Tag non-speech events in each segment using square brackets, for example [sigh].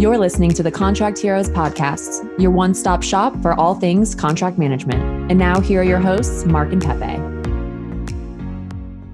You're listening to the Contract Heroes podcast, your one stop shop for all things contract management. And now, here are your hosts, Mark and Pepe.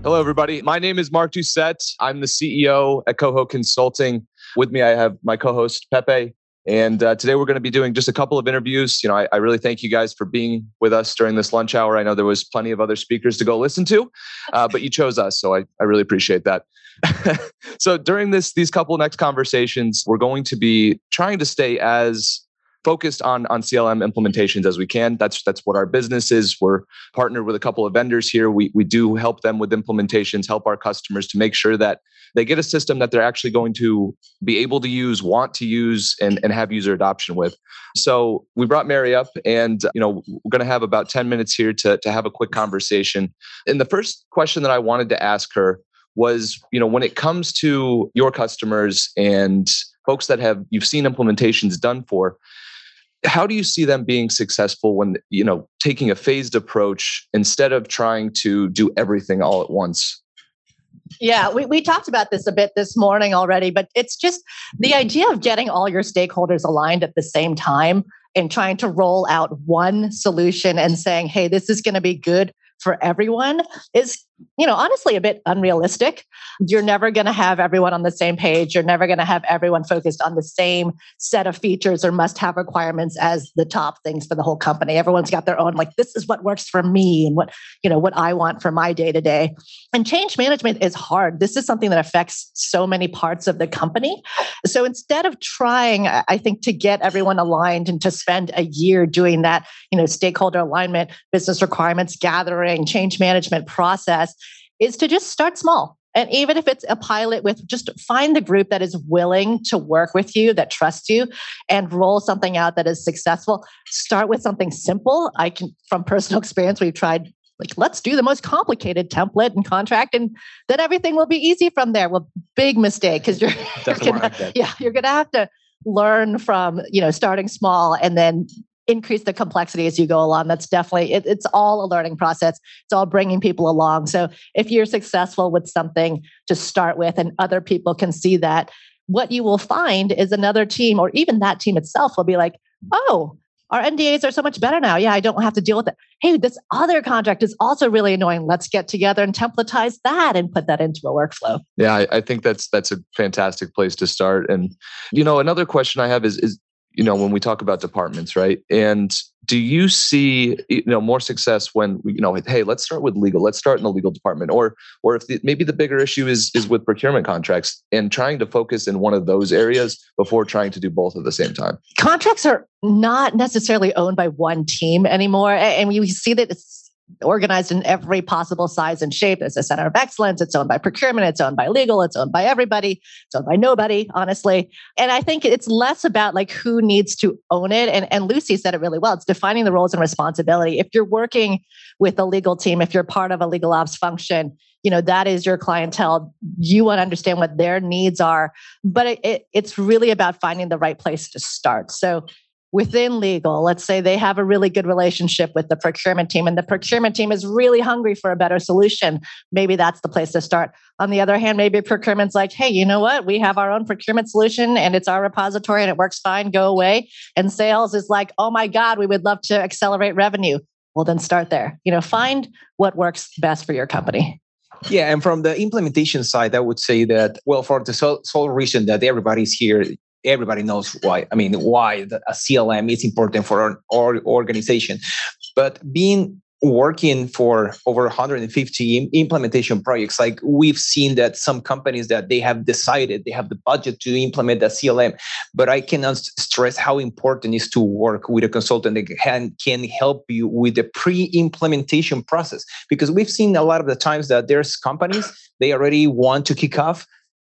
Hello, everybody. My name is Mark Doucette. I'm the CEO at Coho Consulting. With me, I have my co host, Pepe. And uh, today we're going to be doing just a couple of interviews. You know, I, I, really thank you guys for being with us during this lunch hour. I know there was plenty of other speakers to go listen to, uh, but you chose us, so I, I really appreciate that. [laughs] so during this these couple next conversations, we're going to be trying to stay as focused on on CLM implementations as we can. That's that's what our business is. We're partnered with a couple of vendors here. We we do help them with implementations, help our customers to make sure that they get a system that they're actually going to be able to use, want to use, and, and have user adoption with. So we brought Mary up, and you know we're going to have about ten minutes here to to have a quick conversation. And the first question that I wanted to ask her was, you know, when it comes to your customers and folks that have you've seen implementations done for how do you see them being successful when you know taking a phased approach instead of trying to do everything all at once? Yeah, we, we talked about this a bit this morning already, but it's just the idea of getting all your stakeholders aligned at the same time and trying to roll out one solution and saying, hey, this is going to be good for everyone is you know honestly a bit unrealistic. You're never going to have everyone on the same page. You're never going to have everyone focused on the same set of features or must have requirements as the top things for the whole company. Everyone's got their own like this is what works for me and what you know what i want for my day to day and change management is hard. This is something that affects so many parts of the company. So instead of trying i think to get everyone aligned and to spend a year doing that you know stakeholder alignment business requirements gathering change management process is to just start small. And even if it's a pilot with just find the group that is willing to work with you, that trusts you, and roll something out that is successful. Start with something simple. I can, from personal [laughs] experience, we've tried like let's do the most complicated template and contract and then everything will be easy from there well big mistake because you're, you're gonna, yeah you're gonna have to learn from you know starting small and then increase the complexity as you go along. That's definitely, it, it's all a learning process. It's all bringing people along. So if you're successful with something to start with and other people can see that, what you will find is another team or even that team itself will be like, oh, our NDAs are so much better now. Yeah, I don't have to deal with it. Hey, this other contract is also really annoying. Let's get together and templatize that and put that into a workflow. Yeah, I, I think that's that's a fantastic place to start. And you know, another question I have is is you know when we talk about departments right? And do you see you know more success when you know hey let's start with legal let's start in the legal department or or if the, maybe the bigger issue is is with procurement contracts and trying to focus in one of those areas before trying to do both at the same time? Contracts are not necessarily owned by one team anymore and we see that it's organized in every possible size and shape. It's a center of excellence. It's owned by procurement. It's owned by legal. It's owned by everybody. It's owned by nobody, honestly. And I think it's less about like who needs to own it. And, and Lucy said it really well. It's defining the roles and responsibility. If you're working with a legal team, if you're part of a legal ops function, you know that is your clientele you want to understand what their needs are but it, it, it's really about finding the right place to start so within legal, let's say they have a really good relationship with the procurement team and the procurement team is really hungry for a better solution, maybe that's the place to start. On the other hand, maybe procurement's like, hey, you know what? We have our own procurement solution and it's our repository and it works fine, go away. And sales is like, oh my God, we would love to accelerate revenue. Well, then start there. You know, find what works best for your company. Yeah, and from the implementation side, I would say that, well, for the sole, sole reason that everybody's here, everybody knows why. I mean, why the, a CLM is important for our, our organization. But being working for over 150 implementation projects like we've seen that some companies that they have decided they have the budget to implement a clm but i cannot stress how important it is to work with a consultant that can, can help you with the pre-implementation process because we've seen a lot of the times that there's companies they already want to kick off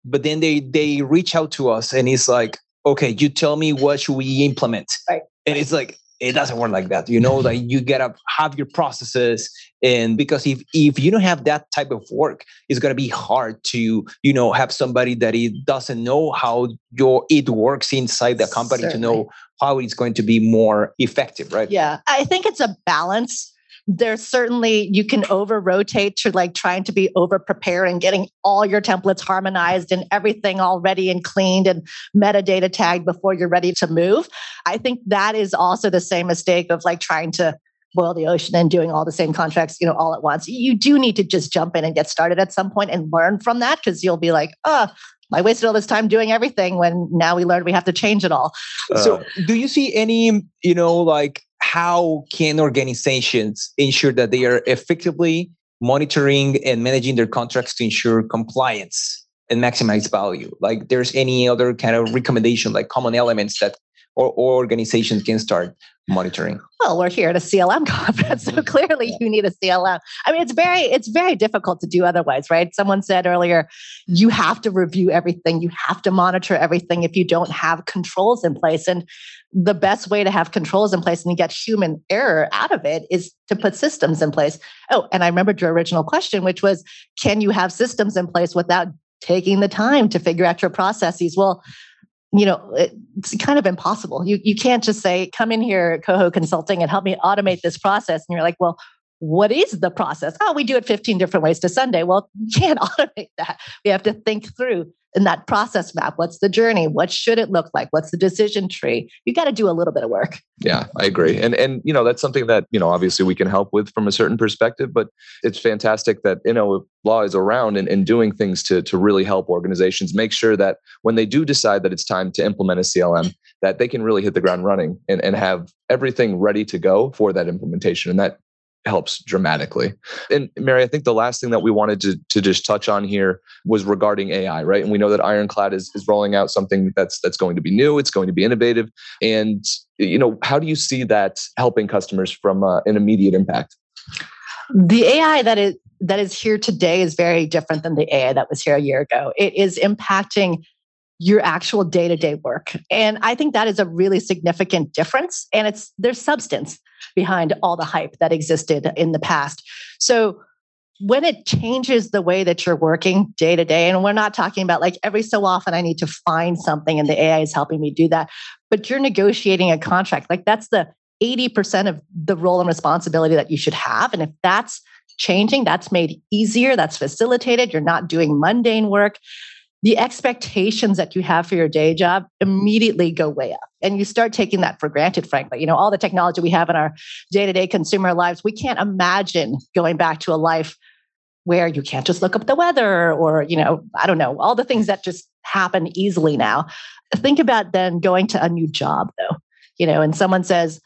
but then they they reach out to us and it's like okay you tell me what should we implement right. and it's like it doesn't work like that you know like you gotta have your processes and because if if you don't have that type of work it's gonna be hard to you know have somebody that it doesn't know how your it works inside the company Certainly. to know how it's going to be more effective right yeah i think it's a balance there's certainly you can over rotate to like trying to be over prepared and getting all your templates harmonized and everything all ready and cleaned and metadata tagged before you're ready to move. I think that is also the same mistake of like trying to boil the ocean and doing all the same contracts, you know, all at once. You do need to just jump in and get started at some point and learn from that because you'll be like, oh, I wasted all this time doing everything when now we learned we have to change it all. Uh, so, do you see any, you know, like how can organizations ensure that they are effectively monitoring and managing their contracts to ensure compliance and maximize value? Like, there's any other kind of recommendation, like common elements that or, or organizations can start monitoring? Well, we're here at a CLM [laughs] conference, so clearly you need a CLM. I mean, it's very it's very difficult to do otherwise, right? Someone said earlier, you have to review everything, you have to monitor everything if you don't have controls in place. And the best way to have controls in place and get human error out of it is to put systems in place. Oh, and I remembered your original question, which was, can you have systems in place without taking the time to figure out your processes? Well, you know, it's kind of impossible. You you can't just say, "Come in here, Coho Consulting, and help me automate this process." And you're like, "Well, what is the process? Oh, we do it 15 different ways to Sunday. Well, [laughs] you can't automate that. We have to think through in that process map. What's the journey? What should it look like? What's the decision tree? You got to do a little bit of work. Yeah, I agree. And and you know, that's something that, you know, obviously we can help with from a certain perspective, but it's fantastic that, you know, law is around and, and doing things to to really help organizations make sure that when they do decide that it's time to implement a CLM, that they can really hit the ground running and, and have everything ready to go for that implementation. And that helps dramatically. And Mary, I think the last thing that we wanted to, to just touch on here was regarding AI, right? And we know that Ironclad is, is rolling out something that's that's going to be new, it's going to be innovative. And you know, how do you see that helping customers from uh, an immediate impact? The AI that is that is here today is very different than the AI that was here a year ago. It is impacting your actual day-to-day work. And I think that is a really significant difference and it's there's substance behind all the hype that existed in the past. So when it changes the way that you're working day to day, and we're not talking about like every so often I need to find something and the AI is helping me do that, but you're negotiating a contract. Like that's the 80% of the role and responsibility that you should have. And if that's changing, that's made easier, that's facilitated, you're not doing mundane work the expectations that you have for your day job immediately go way up. And you start taking that for granted, frankly. You know, all the technology we have in our day to day consumer lives, we can't imagine going back to a life where you can't just look up the weather or, you know, I don't know, all the things that just happen easily now. Think about then going to a new job, though, you know, and someone says,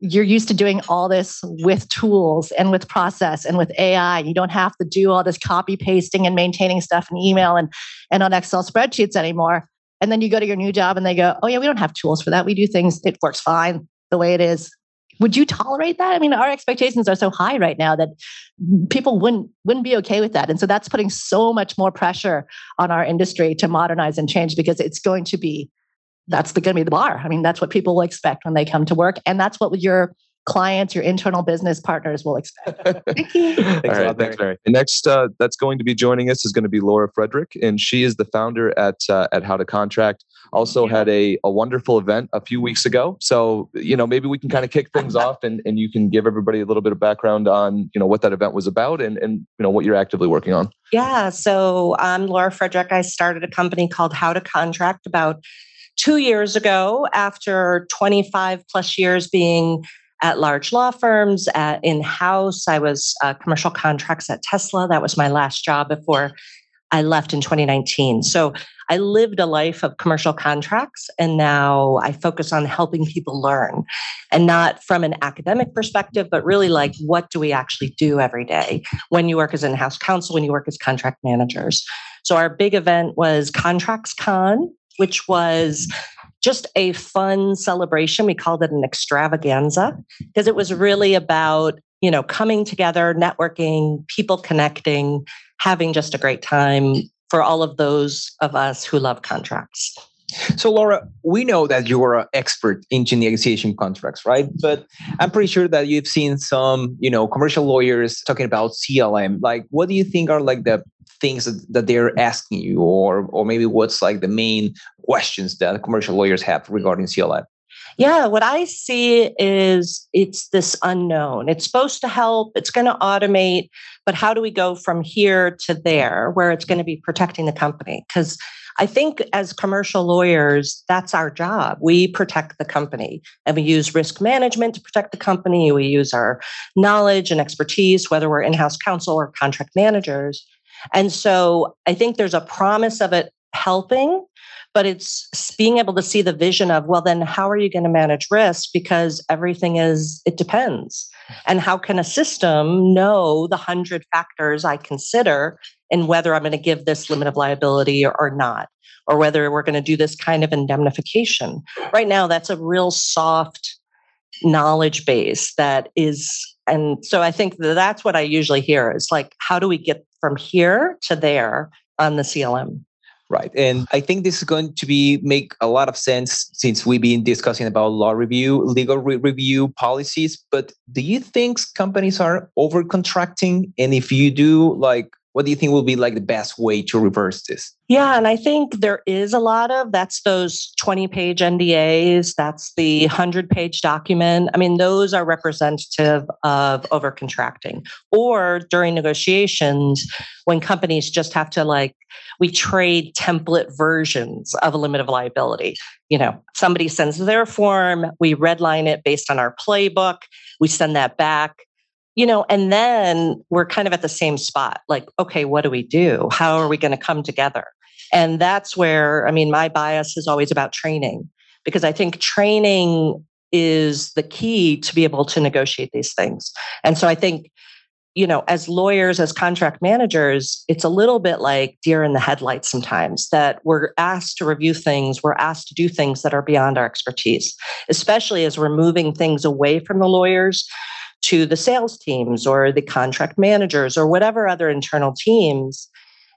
you're used to doing all this with tools and with process and with AI. You don't have to do all this copy pasting and maintaining stuff in email and, and on Excel spreadsheets anymore. And then you go to your new job and they go, oh, yeah, we don't have tools for that. We do things, it works fine the way it is. Would you tolerate that? I mean, our expectations are so high right now that people wouldn't wouldn't be okay with that. And so that's putting so much more pressure on our industry to modernize and change because it's going to be that's going to be the bar. I mean, that's what people will expect when they come to work. And that's what your clients, your internal business partners will expect. [laughs] Thank you. thanks All right, thanks, Mary. And next, uh, that's going to be joining us is going to be Laura Frederick, and she is the founder at uh, at How to Contract. Also had a, a wonderful event a few weeks ago. So you know maybe we can kind of kick things off, and, and you can give everybody a little bit of background on you know what that event was about, and and you know what you're actively working on. Yeah. So I'm Laura Frederick. I started a company called How to Contract about two years ago, after 25 plus years being at large law firms, at in house, I was uh, commercial contracts at Tesla. That was my last job before I left in 2019. So I lived a life of commercial contracts, and now I focus on helping people learn and not from an academic perspective, but really like what do we actually do every day when you work as in house counsel, when you work as contract managers. So our big event was Contracts Con which was just a fun celebration. We called it an extravaganza because it was really about, you know, coming together, networking, people connecting, having just a great time for all of those of us who love contracts. So, Laura, we know that you are an expert in negotiation contracts, right? But I'm pretty sure that you've seen some, you know, commercial lawyers talking about CLM. Like, what do you think are like the things that, that they're asking you, or or maybe what's like the main questions that commercial lawyers have regarding CLM? Yeah, what I see is it's this unknown. It's supposed to help, it's going to automate, but how do we go from here to there where it's going to be protecting the company? Because I think as commercial lawyers, that's our job. We protect the company and we use risk management to protect the company. We use our knowledge and expertise, whether we're in house counsel or contract managers. And so I think there's a promise of it helping, but it's being able to see the vision of, well, then how are you going to manage risk? Because everything is, it depends. And how can a system know the hundred factors I consider in whether I'm going to give this limit of liability or, or not, or whether we're going to do this kind of indemnification? Right now, that's a real soft knowledge base that is and so i think that that's what i usually hear is like how do we get from here to there on the clm Right. And I think this is going to be make a lot of sense since we've been discussing about law review, legal re- review policies. But do you think companies are over contracting? And if you do, like what do you think will be like the best way to reverse this? Yeah, and I think there is a lot of that's those 20 page NDAs, that's the 100 page document. I mean, those are representative of overcontracting. Or during negotiations, when companies just have to like, we trade template versions of a limit of liability. You know, somebody sends their form, we redline it based on our playbook, we send that back you know, and then we're kind of at the same spot like, okay, what do we do? How are we going to come together? And that's where, I mean, my bias is always about training because I think training is the key to be able to negotiate these things. And so I think, you know, as lawyers, as contract managers, it's a little bit like deer in the headlights sometimes that we're asked to review things, we're asked to do things that are beyond our expertise, especially as we're moving things away from the lawyers to the sales teams or the contract managers or whatever other internal teams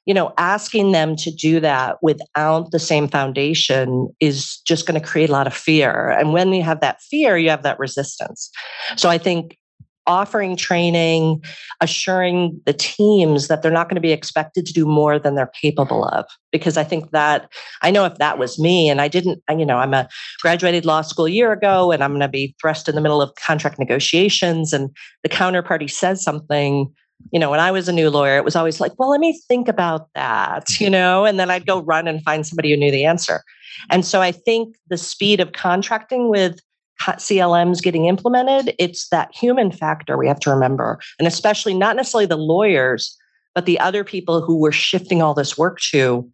you know asking them to do that without the same foundation is just going to create a lot of fear. And when you have that fear you have that resistance. So i think offering training, assuring the teams that they're not going to be expected to do more than they're capable of. Because I think that I know if that was me and I didn't, you know, I'm a graduated law school a year ago and I'm going to be thrust in the middle of contract negotiations and the counterparty says something you know, when I was a new lawyer, it was always like, well, let me think about that, mm-hmm. you know, and then I'd go run and find somebody who knew the answer. And so I think the speed of contracting with CLMs getting implemented, it's that human factor we have to remember. And especially not necessarily the lawyers, but the other people who we're shifting all this work to.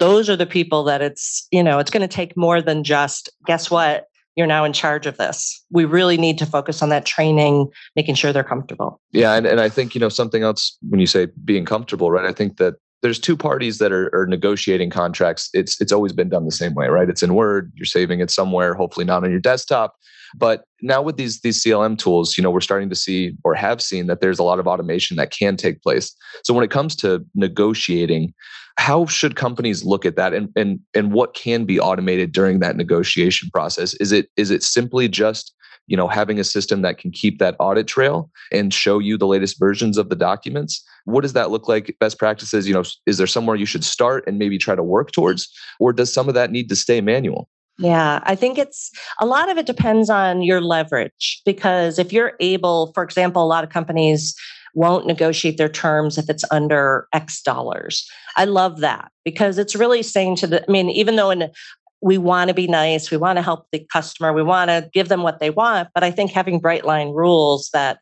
Those are the people that it's, you know, it's going to take more than just, guess what? You're now in charge of this. We really need to focus on that training, making sure they're comfortable. Yeah. And, and I think, you know, something else when you say being comfortable, right? I think that there's two parties that are, are, negotiating contracts. It's it's always been done the same way, right? It's in Word. You're saving it somewhere, hopefully not on your desktop. But now with these these CLM tools, you know, we're starting to see or have seen that there's a lot of automation that can take place. So when it comes to negotiating, how should companies look at that and and and what can be automated during that negotiation process? Is it is it simply just you know having a system that can keep that audit trail and show you the latest versions of the documents. What does that look like best practices? You know is there somewhere you should start and maybe try to work towards? Or does some of that need to stay manual? Yeah, I think it's a lot of it depends on your leverage because if you're able, for example, a lot of companies won't negotiate their terms if it's under X dollars. I love that because it's really saying to the, I mean, even though in we want to be nice, we want to help the customer, we want to give them what they want. But I think having bright line rules that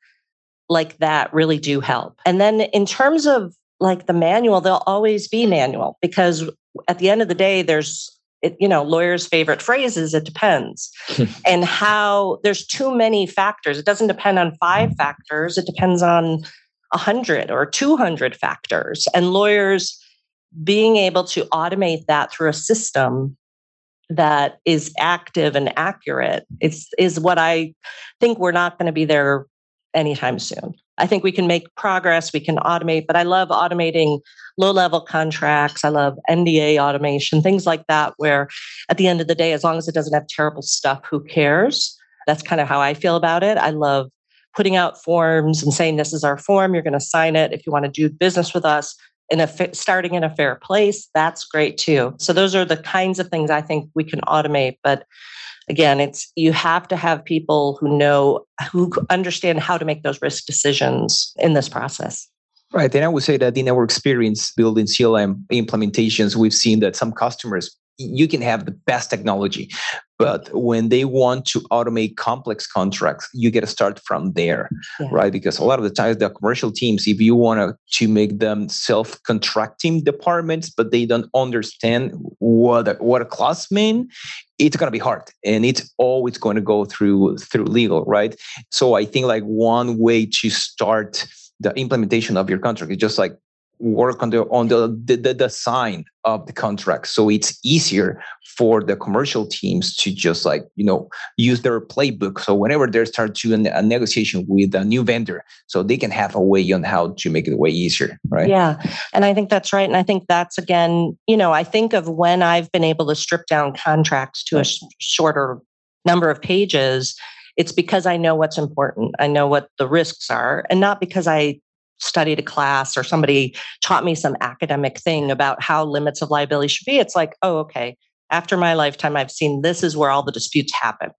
like that really do help. And then in terms of like the manual, there'll always be manual because at the end of the day, there's it, you know, lawyers' favorite phrases, it depends. [laughs] and how there's too many factors. It doesn't depend on five factors, it depends on 100 or 200 factors. And lawyers being able to automate that through a system that is active and accurate is is what I think we're not going to be there anytime soon. I think we can make progress, we can automate, but I love automating low level contracts. I love NDA automation, things like that, where at the end of the day, as long as it doesn't have terrible stuff, who cares? That's kind of how I feel about it. I love putting out forms and saying, This is our form, you're going to sign it. If you want to do business with us, in a starting in a fair place, that's great too. So those are the kinds of things I think we can automate. But again, it's you have to have people who know who understand how to make those risk decisions in this process. Right. And I would say that in our experience building CLM implementations, we've seen that some customers you can have the best technology but when they want to automate complex contracts you get to start from there yeah. right? Because a lot of the times the commercial teams if you want to make them self-contracting departments but they don't understand what a, what a class mean it's going to be hard. And it's always going to go through through legal right? So i think like one way to start the implementation of your contract is just like work on the on the, the, the design of the contract so it's easier for the commercial teams to just like you know use their playbook so whenever they start to a, negotiation with a new vendor so they can have a way on how to make it way easier right yeah and i think that's right and i think that's again you know i think of when i've been able to strip down contracts to a sh- shorter number of pages it's because I know what's important. I know what the risks are, and not because I studied a class or somebody taught me some academic thing about how limits of liability should be. It's like, oh, okay. After my lifetime, I've seen this is where all the disputes happen.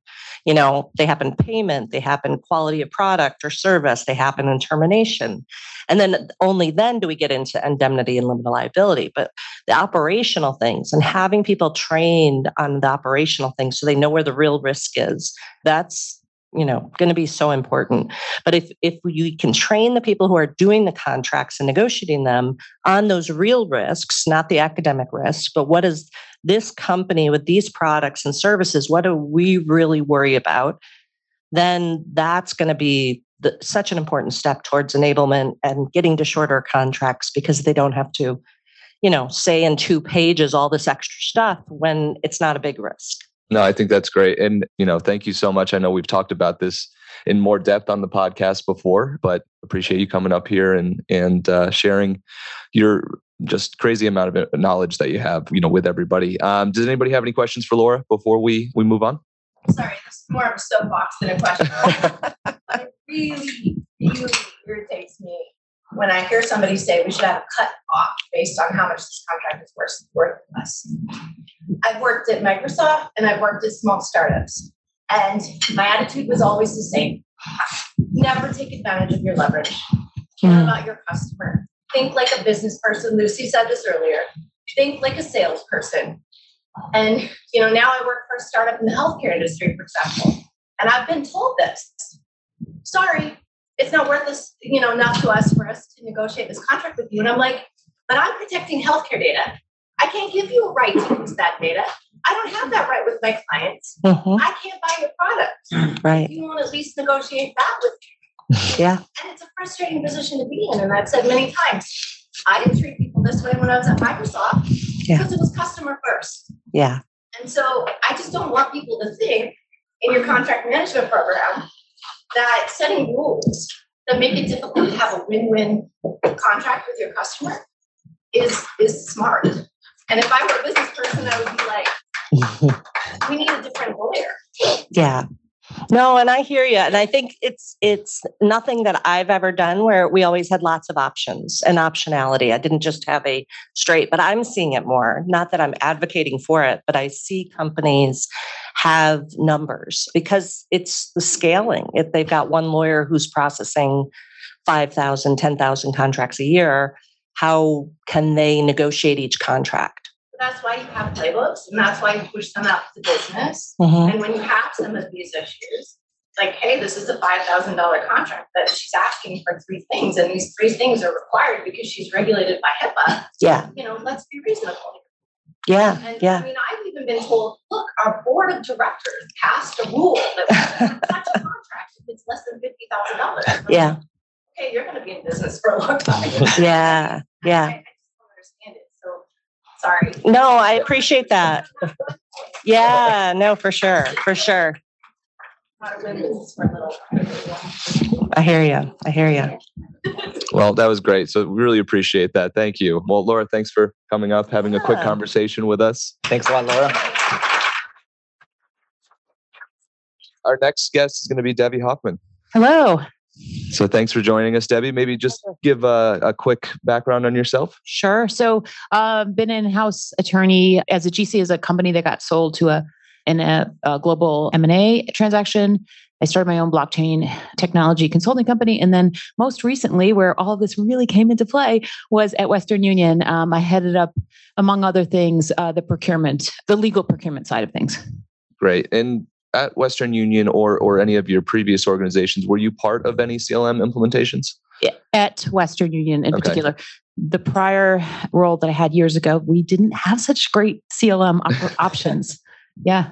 You know, they happen payment, they happen quality of product or service, they happen in termination. And then only then do we get into indemnity and limited liability. But the operational things and having people trained on the operational things so they know where the real risk is, that's you know going to be so important. But if if you can train the people who are doing the contracts and negotiating them on those real risks not the academic risks but what is this company with these products and services what do we really worry about? Then that's going to be the, such an important step towards enablement and getting to shorter contracts because they don't have to you know say in two pages all this extra stuff when it's not a big risk no, I think that's great. And, you know, thank you so much. I know we've talked about this in more depth on the podcast before, but appreciate you coming up here and and uh, sharing your just crazy amount of knowledge that you have, you know, with everybody. Um, does anybody have any questions for Laura before we we move on? Sorry, this is more of a soapbox than a question. [laughs] it really, really irritates me when I hear somebody say we should have a cut off based on how much this contract is worth, worth us. I've worked at Microsoft and I've worked at small startups. And my attitude was always the same. Never take advantage of your leverage. Care mm. about your customer. Think like a business person. Lucy said this earlier. Think like a salesperson. And you know, now I work for a startup in the healthcare industry, for example. And I've been told this. Sorry, it's not worth this, you know, enough to us for us to negotiate this contract with you. And I'm like, but I'm protecting healthcare data. I can't give you a right to use that data. I don't have that right with my clients. Mm-hmm. I can't buy your product. [clears throat] Right. You want to at least negotiate that with me. Yeah. And it's a frustrating position to be in. And I've said many times, I didn't treat people this way when I was at Microsoft yeah. because it was customer first. Yeah. And so I just don't want people to think in your contract management program that setting rules that make it difficult to have a win-win contract with your customer is is smart. And if I were a business person, I would be like, [laughs] we need a different lawyer. Yeah. No, and I hear you. And I think it's it's nothing that I've ever done where we always had lots of options and optionality. I didn't just have a straight, but I'm seeing it more. Not that I'm advocating for it, but I see companies have numbers because it's the scaling. If they've got one lawyer who's processing 5,000, 10,000 contracts a year, how can they negotiate each contract? That's why you have playbooks and that's why you push them out to business. Mm-hmm. And when you have some of these issues, like, hey, this is a $5,000 contract that she's asking for three things, and these three things are required because she's regulated by HIPAA. Yeah. You know, let's be reasonable. Yeah. And yeah. I mean, I've even been told, look, our board of directors passed a rule that such a contract if it's less than fifty thousand dollars. Yeah. Okay, you're going to be in business for a long time. [laughs] yeah. Yeah. I, I just don't understand it. So sorry. No, I appreciate that. yeah. No, for sure. For sure. I hear you. I hear you. Well, that was great. So really appreciate that. Thank you. Well, Laura, thanks for coming up, having a quick conversation with us. Thanks a lot, Laura. Our next guest is going to be Debbie Hoffman. Hello. So thanks for joining us, Debbie. Maybe just give a, a quick background on yourself. Sure. So, uh, been in house attorney as a GC as a company that got sold to a in a, a global M and A transaction. I started my own blockchain technology consulting company, and then most recently, where all this really came into play, was at Western Union. Um, I headed up, among other things, uh, the procurement, the legal procurement side of things. Great. And at Western Union or or any of your previous organizations, were you part of any CLM implementations? At Western Union in Okay. particular. The prior role that I had years ago, we didn't have such great CLM op- [laughs] options. Yeah.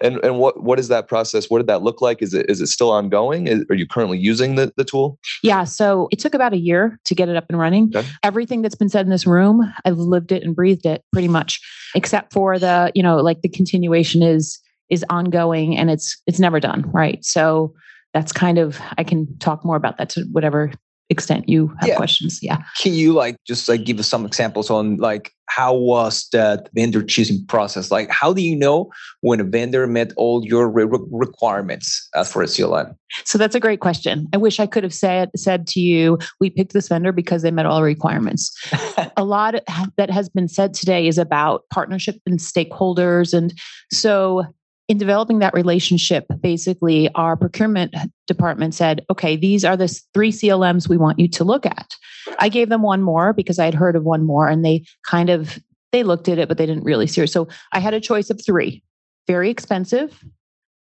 And and what what is that process? What did that look like? Is it is it still ongoing? Is, are you currently using the, the tool? Yeah. So it took about a year to get it up and running. Okay. Everything that's been said in this room, I've lived it and breathed it pretty much, except for the, you know, like the continuation is is ongoing and it's it's never done. Right. So that's kind of I can talk more about that to whatever extent you have Yeah. questions. Yeah. Can you like just like give us some examples on like how was that vendor choosing process? Like how do you know when a vendor met all your re- re- requirements as for a CLM? So that's a great question. I wish I could have said said to you, we picked this vendor because they met all requirements. [laughs] a lot that has been said today is about partnership and stakeholders, and so in developing that relationship, basically our procurement department said, "Okay, these are the three CLMs we want you to look at." I gave them one more because I had heard of one more, and they kind of they looked at it, but they didn't really see it. So I had a choice of three: very expensive,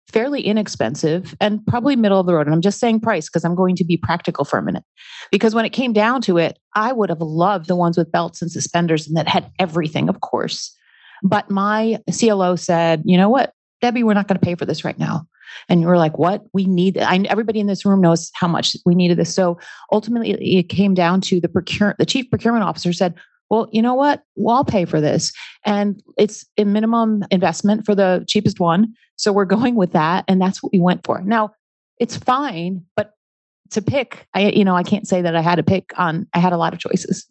fairly inexpensive and probably middle of the road. And I'm just saying price because I'm going to be practical for a minute. Because when it came down to it, I would have loved the ones with belts and suspenders and that had everything, of course. But my CLO said, you know what, Debbie, we're not going to pay for this right now. And you were like, what? We need, I, everybody in this room knows how much we needed this. So ultimately, it came down to the procure, the chief procurement officer said, well, you know what? Well, I'll pay for this. And it's a minimum investment for the cheapest one. So we're going with that. And that's what we went for. Now, it's fine, but to pick, I, you know, I can't say that I had a pick on, I had a lot of choices.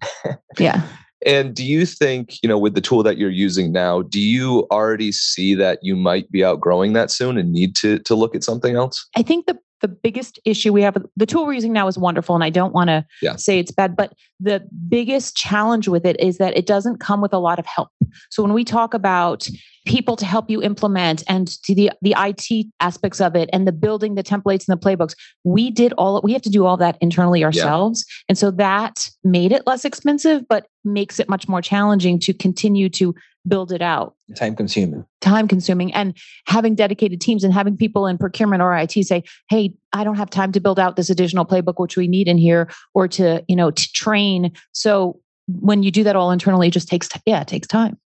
[laughs] yeah. And do you think, you know, with the tool that you're using now, do you already see that you might be outgrowing that soon and need to to look at something else? I think the the biggest issue we have the tool we're using now is wonderful and I don't want to Yeah. say it's bad but the biggest challenge with it is that it doesn't come with a lot of help. So when we talk about people to help you implement and to the the IT aspects of it and the building the templates and the playbooks we did all we have to do all that internally ourselves and so that made it less expensive but makes it much more challenging to continue to build it out Time consuming. time consuming and having dedicated teams and having people in procurement or IT say, "Hey, I don't have time to build out this additional playbook which we need in here or to, you know, to train." So when you do that all internally, it just takes t- yeah, it takes time.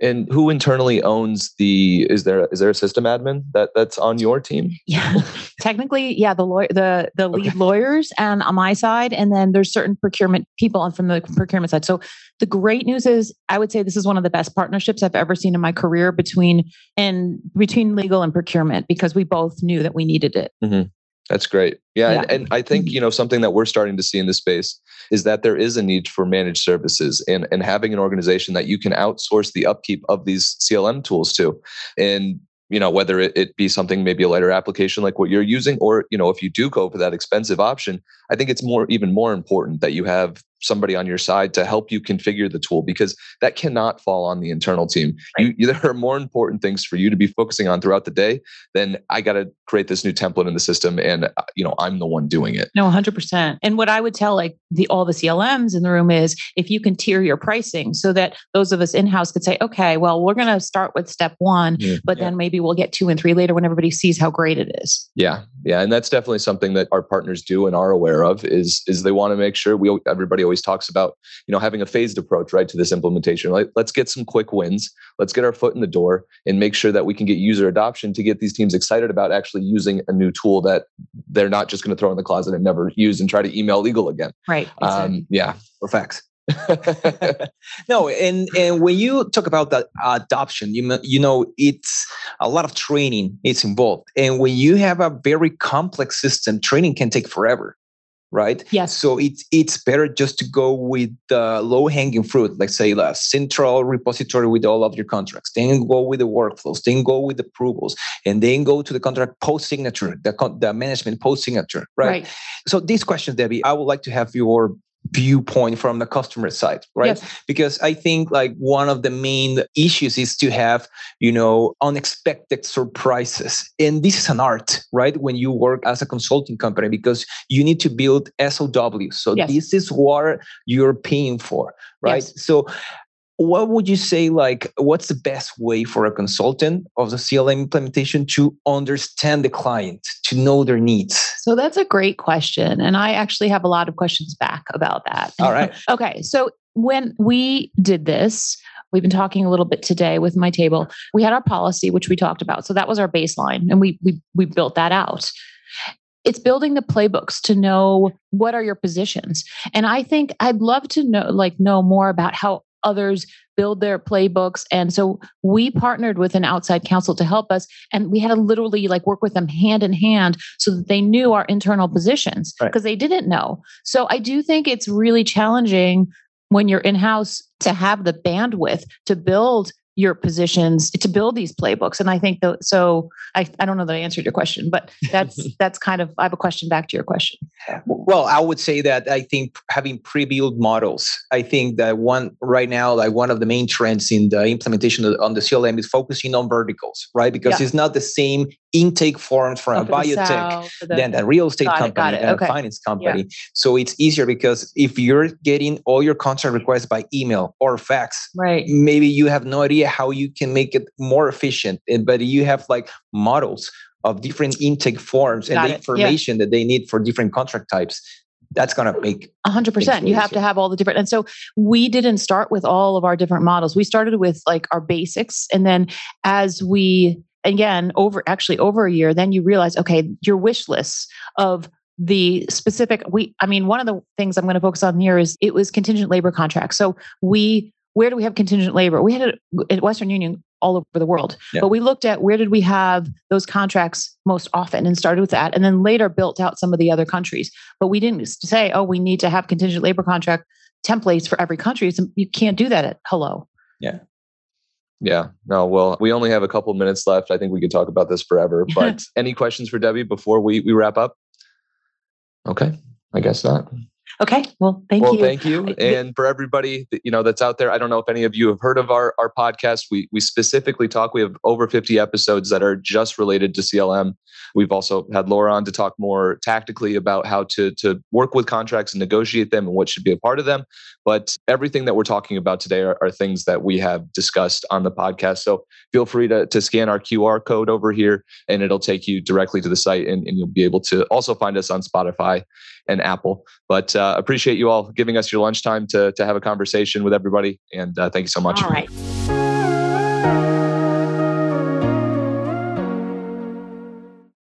And who internally owns the is there is there a system admin that that's on your team? Yeah. Technically, yeah, the lawyer the the lead lawyers and on my side and then there's certain procurement people on from the procurement side. So the great news is I would say this is one of the best partnerships I've ever seen in my career between and between legal and procurement because we both knew that we needed it. Mm-hmm. That's great. Yeah, Yeah. And, and I think you mm-hmm. know something that we're starting to see in this space is that there is a need for managed services and and having an organization that you can outsource the upkeep of these CLM tools to, and you know whether it, it be something maybe a lighter application like what you're using, or you know if you do go for that expensive option, I think it's more even more important that you have somebody on your side to help you configure the tool because that cannot fall on the internal team. You, you [laughs] there are more important things for you to be focusing on throughout the day than I got to create this new template in the system and uh, you know I'm the one doing it. No, 100%. And what I would tell like the all the CLMs in the room is if you can tier your pricing so that those of us in-house could say, okay, well, we're going to start with step 1, Yeah. but then maybe we'll get 2 and 3 later when everybody sees how great it is. Yeah, yeah, and that's definitely something that our partners do and are aware of. Is is they want to make sure we everybody always talks about you know having a phased approach right to this implementation. Like let's get some quick wins, let's get our foot in the door, and make sure that we can get user adoption to get these teams excited about actually using a new tool that they're not just going to throw in the closet and never use and try to email legal again. Right. Um, yeah. For facts. [laughs] no, and and when you talk about that adoption, you you know it's a lot of training it's involved, and when you have a very complex system, training can take forever. Right? Yes. So it's it's better just to go with the low hanging fruit, like say the central repository with all of your contracts. Then go with the workflows. Then go with the approvals, and then go to the contract post signature, the con- the management post signature, right? Right. So these questions, Debbie, I would like to have your viewpoint from the customer side right Yes. because i think like one of the main issues is to have you know unexpected surprises and this is an art right when you work as a consulting company because you need to build sow so Yes. this is what you're paying for right Yes. so what would you say like what's the best way for a consultant of the clm implementation to understand the client to know their needs So that's a great question. And I actually have a lot of questions back about that. all right [laughs] Okay. So when we did this, we've been talking a little bit today with my table. We had our policy, which we talked about. So that was our baseline, and we we we built that out. It's building the playbooks to know what are your positions. And I think I'd love to know like know more about how others build their playbooks. And so we partnered with an outside counsel to help us. And we had to literally like work with them hand in hand so that they knew our internal positions Right. because they didn't know. So I do think it's really challenging when you're in house to have the bandwidth to build your positions to build these playbooks and i think that so I, I don't know that i answered your question but that's [laughs] that's kind of i have a question back to your question Well, I would say that I think having pre-built models. I think that one right now, like one of the main trends in the implementation of, on the CLM is focusing on verticals, right? Because Yeah. it's not the same intake forms from Oh, a biotech south, the- than a real estate Got it, company it. and Okay. a finance company. So it's easier because if you're getting all your contract requests by email or fax, right maybe you have no idea how you can make it more efficient but you have like models of different intake forms and Got the it. Yeah. information that they need for different contract types that's going to make A hundred percent. You have to have all the different. And so we didn't start with all of our different models. We started with like our basics. And then as we, again, over actually over a year, then you realize, okay, your wish lists of the specific, we, I mean, one of the things I'm going to focus on here is it was contingent labor contracts. So we, where do we have contingent labor? We had it at Western Union all over the world. Yeah. But we looked at where did we have those contracts most often and started with that. And then later built out some of the other countries but we didn't say, oh, we need to have contingent labor contract templates for every country. It's, you can't do that at hello. Yeah. No, well, we only have a couple minutes left. I think we could talk about this forever. [laughs] But any questions for Debbie before we, we wrap up? Okay. I guess not. Okay. Well, thank well, you. Well, thank you. And for everybody that, you know that's out there, I don't know if any of you have heard of our, our podcast. We we specifically talk. We have over 50 episodes that are just related to CLM. We've also had Laura on to talk more tactically about how to to work with contracts and negotiate them and what should be a part of them. But everything that we're talking about today are, are things that we have discussed on the podcast. So feel free to, to scan our QR code over here and it'll take you directly to the site and, and you'll be able to also find us on Spotify and Apple. But uh, appreciate you all giving us your lunchtime to, to have a conversation with everybody. And uh, thank you so much. All right.